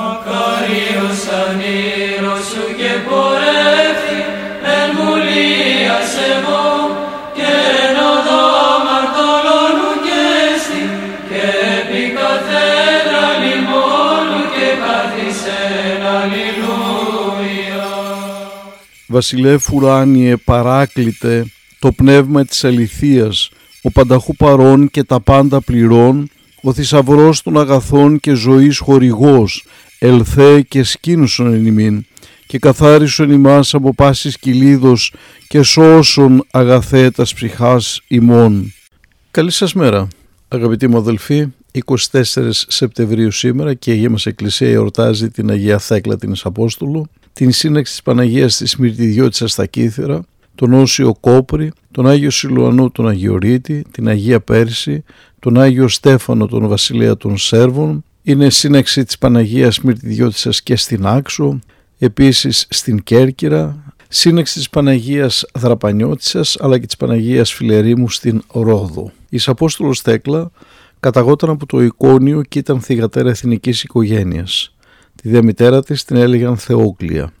Καρίος ανήρος σου και πορεύθη εν βουλίας εγώ και εν οδό μαρτωλώνου και στη και επί καθένα λιμόνου και καθισεν αλληλούια. Βασιλεύ ουράνιε παράκλητε το πνεύμα της αληθείας, ο πανταχού παρών και τα πάντα πληρών, ο θησαυρός των αγαθών και ζωής χορηγός, ελθέ και σκήνουσον εν ημίν, και καθάρισον ημάς από πάσης κυλίδος και σώσον αγαθέ τας ψυχάς ημών. Καλή σας μέρα, αγαπητοί μου αδελφοί. 24 Σεπτεμβρίου σήμερα και η Αγία μας Εκκλησία εορτάζει την Αγία Θέκλα την Απόστολου, την σύναξη της Παναγίας της Μυρτιδιώτησας στα Κύθερα, τον Όσιο Κόπρη, τον Άγιο Σιλουανού τον Αγιορείτη, την Αγία Πέρση, τον Άγιο Στέφανο τον Βασιλέα των Σέρβων, είναι σύναξη της Παναγίας Μυρτιδιώτησας και στην Άξο, επίσης στην Κέρκυρα, σύναξη της Παναγίας Δραπανιώτισσας αλλά και της Παναγίας Φιλερίμου στην Ρόδο. Η Απόστολος Θέκλα καταγόταν από το εικόνιο και ήταν θυγατέρα εθνικής οικογένειας. Τη διαμητέρα της την έλεγαν Θεόκλια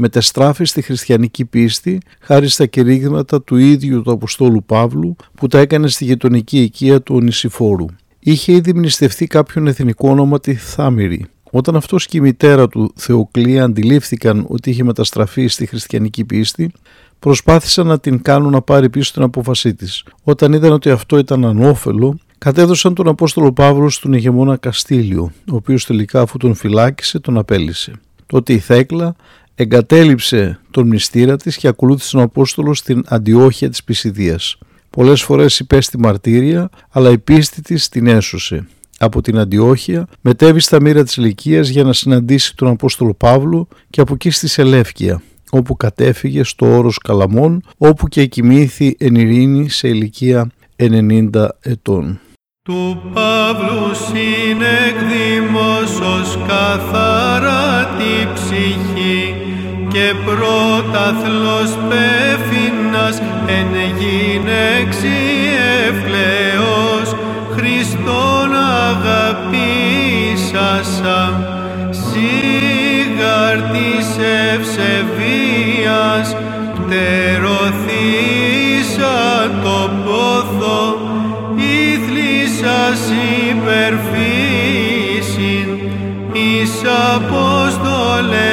μετεστράφη στη χριστιανική πίστη χάρη στα κηρύγματα του ίδιου του Αποστόλου Παύλου που τα έκανε στη γειτονική οικία του Ονησιφόρου. Είχε ήδη μνηστευτεί κάποιον εθνικό όνομα τη Θάμηρη. Όταν αυτός και η μητέρα του Θεοκλία αντιλήφθηκαν ότι είχε μεταστραφεί στη χριστιανική πίστη, προσπάθησαν να την κάνουν να πάρει πίσω την απόφασή της. Όταν είδαν ότι αυτό ήταν ανώφελο, κατέδωσαν τον Απόστολο Παύλο στον ηγεμόνα Καστήλιο, ο οποίος τελικά αφού τον φυλάκισε τον απέλησε. Τότε η Θέκλα εγκατέλειψε τον μνηστήρα της και ακολούθησε τον Απόστολο στην Αντιόχεια της Πισιδίας. Πολλές φορές υπέστη μαρτύρια, αλλά η πίστη της την έσωσε. Από την Αντιόχεια μετέβη στα μοίρα της ηλικία για να συναντήσει τον Απόστολο Παύλο και από εκεί στη Σελεύκια, όπου κατέφυγε στο όρος Καλαμών, όπου και κοιμήθη εν ειρήνη σε ηλικία 90 ετών. Του Παύλου συνεκδημόσως καθαρά τη ψυχή και πρωταθλός πέφυνας εν γυναίξη ευλεός Χριστόν αγαπήσασα σίγαρ της ευσεβίας πτερωθήσα το πόθο ήθλησας υπερφύσιν εις Απόστολε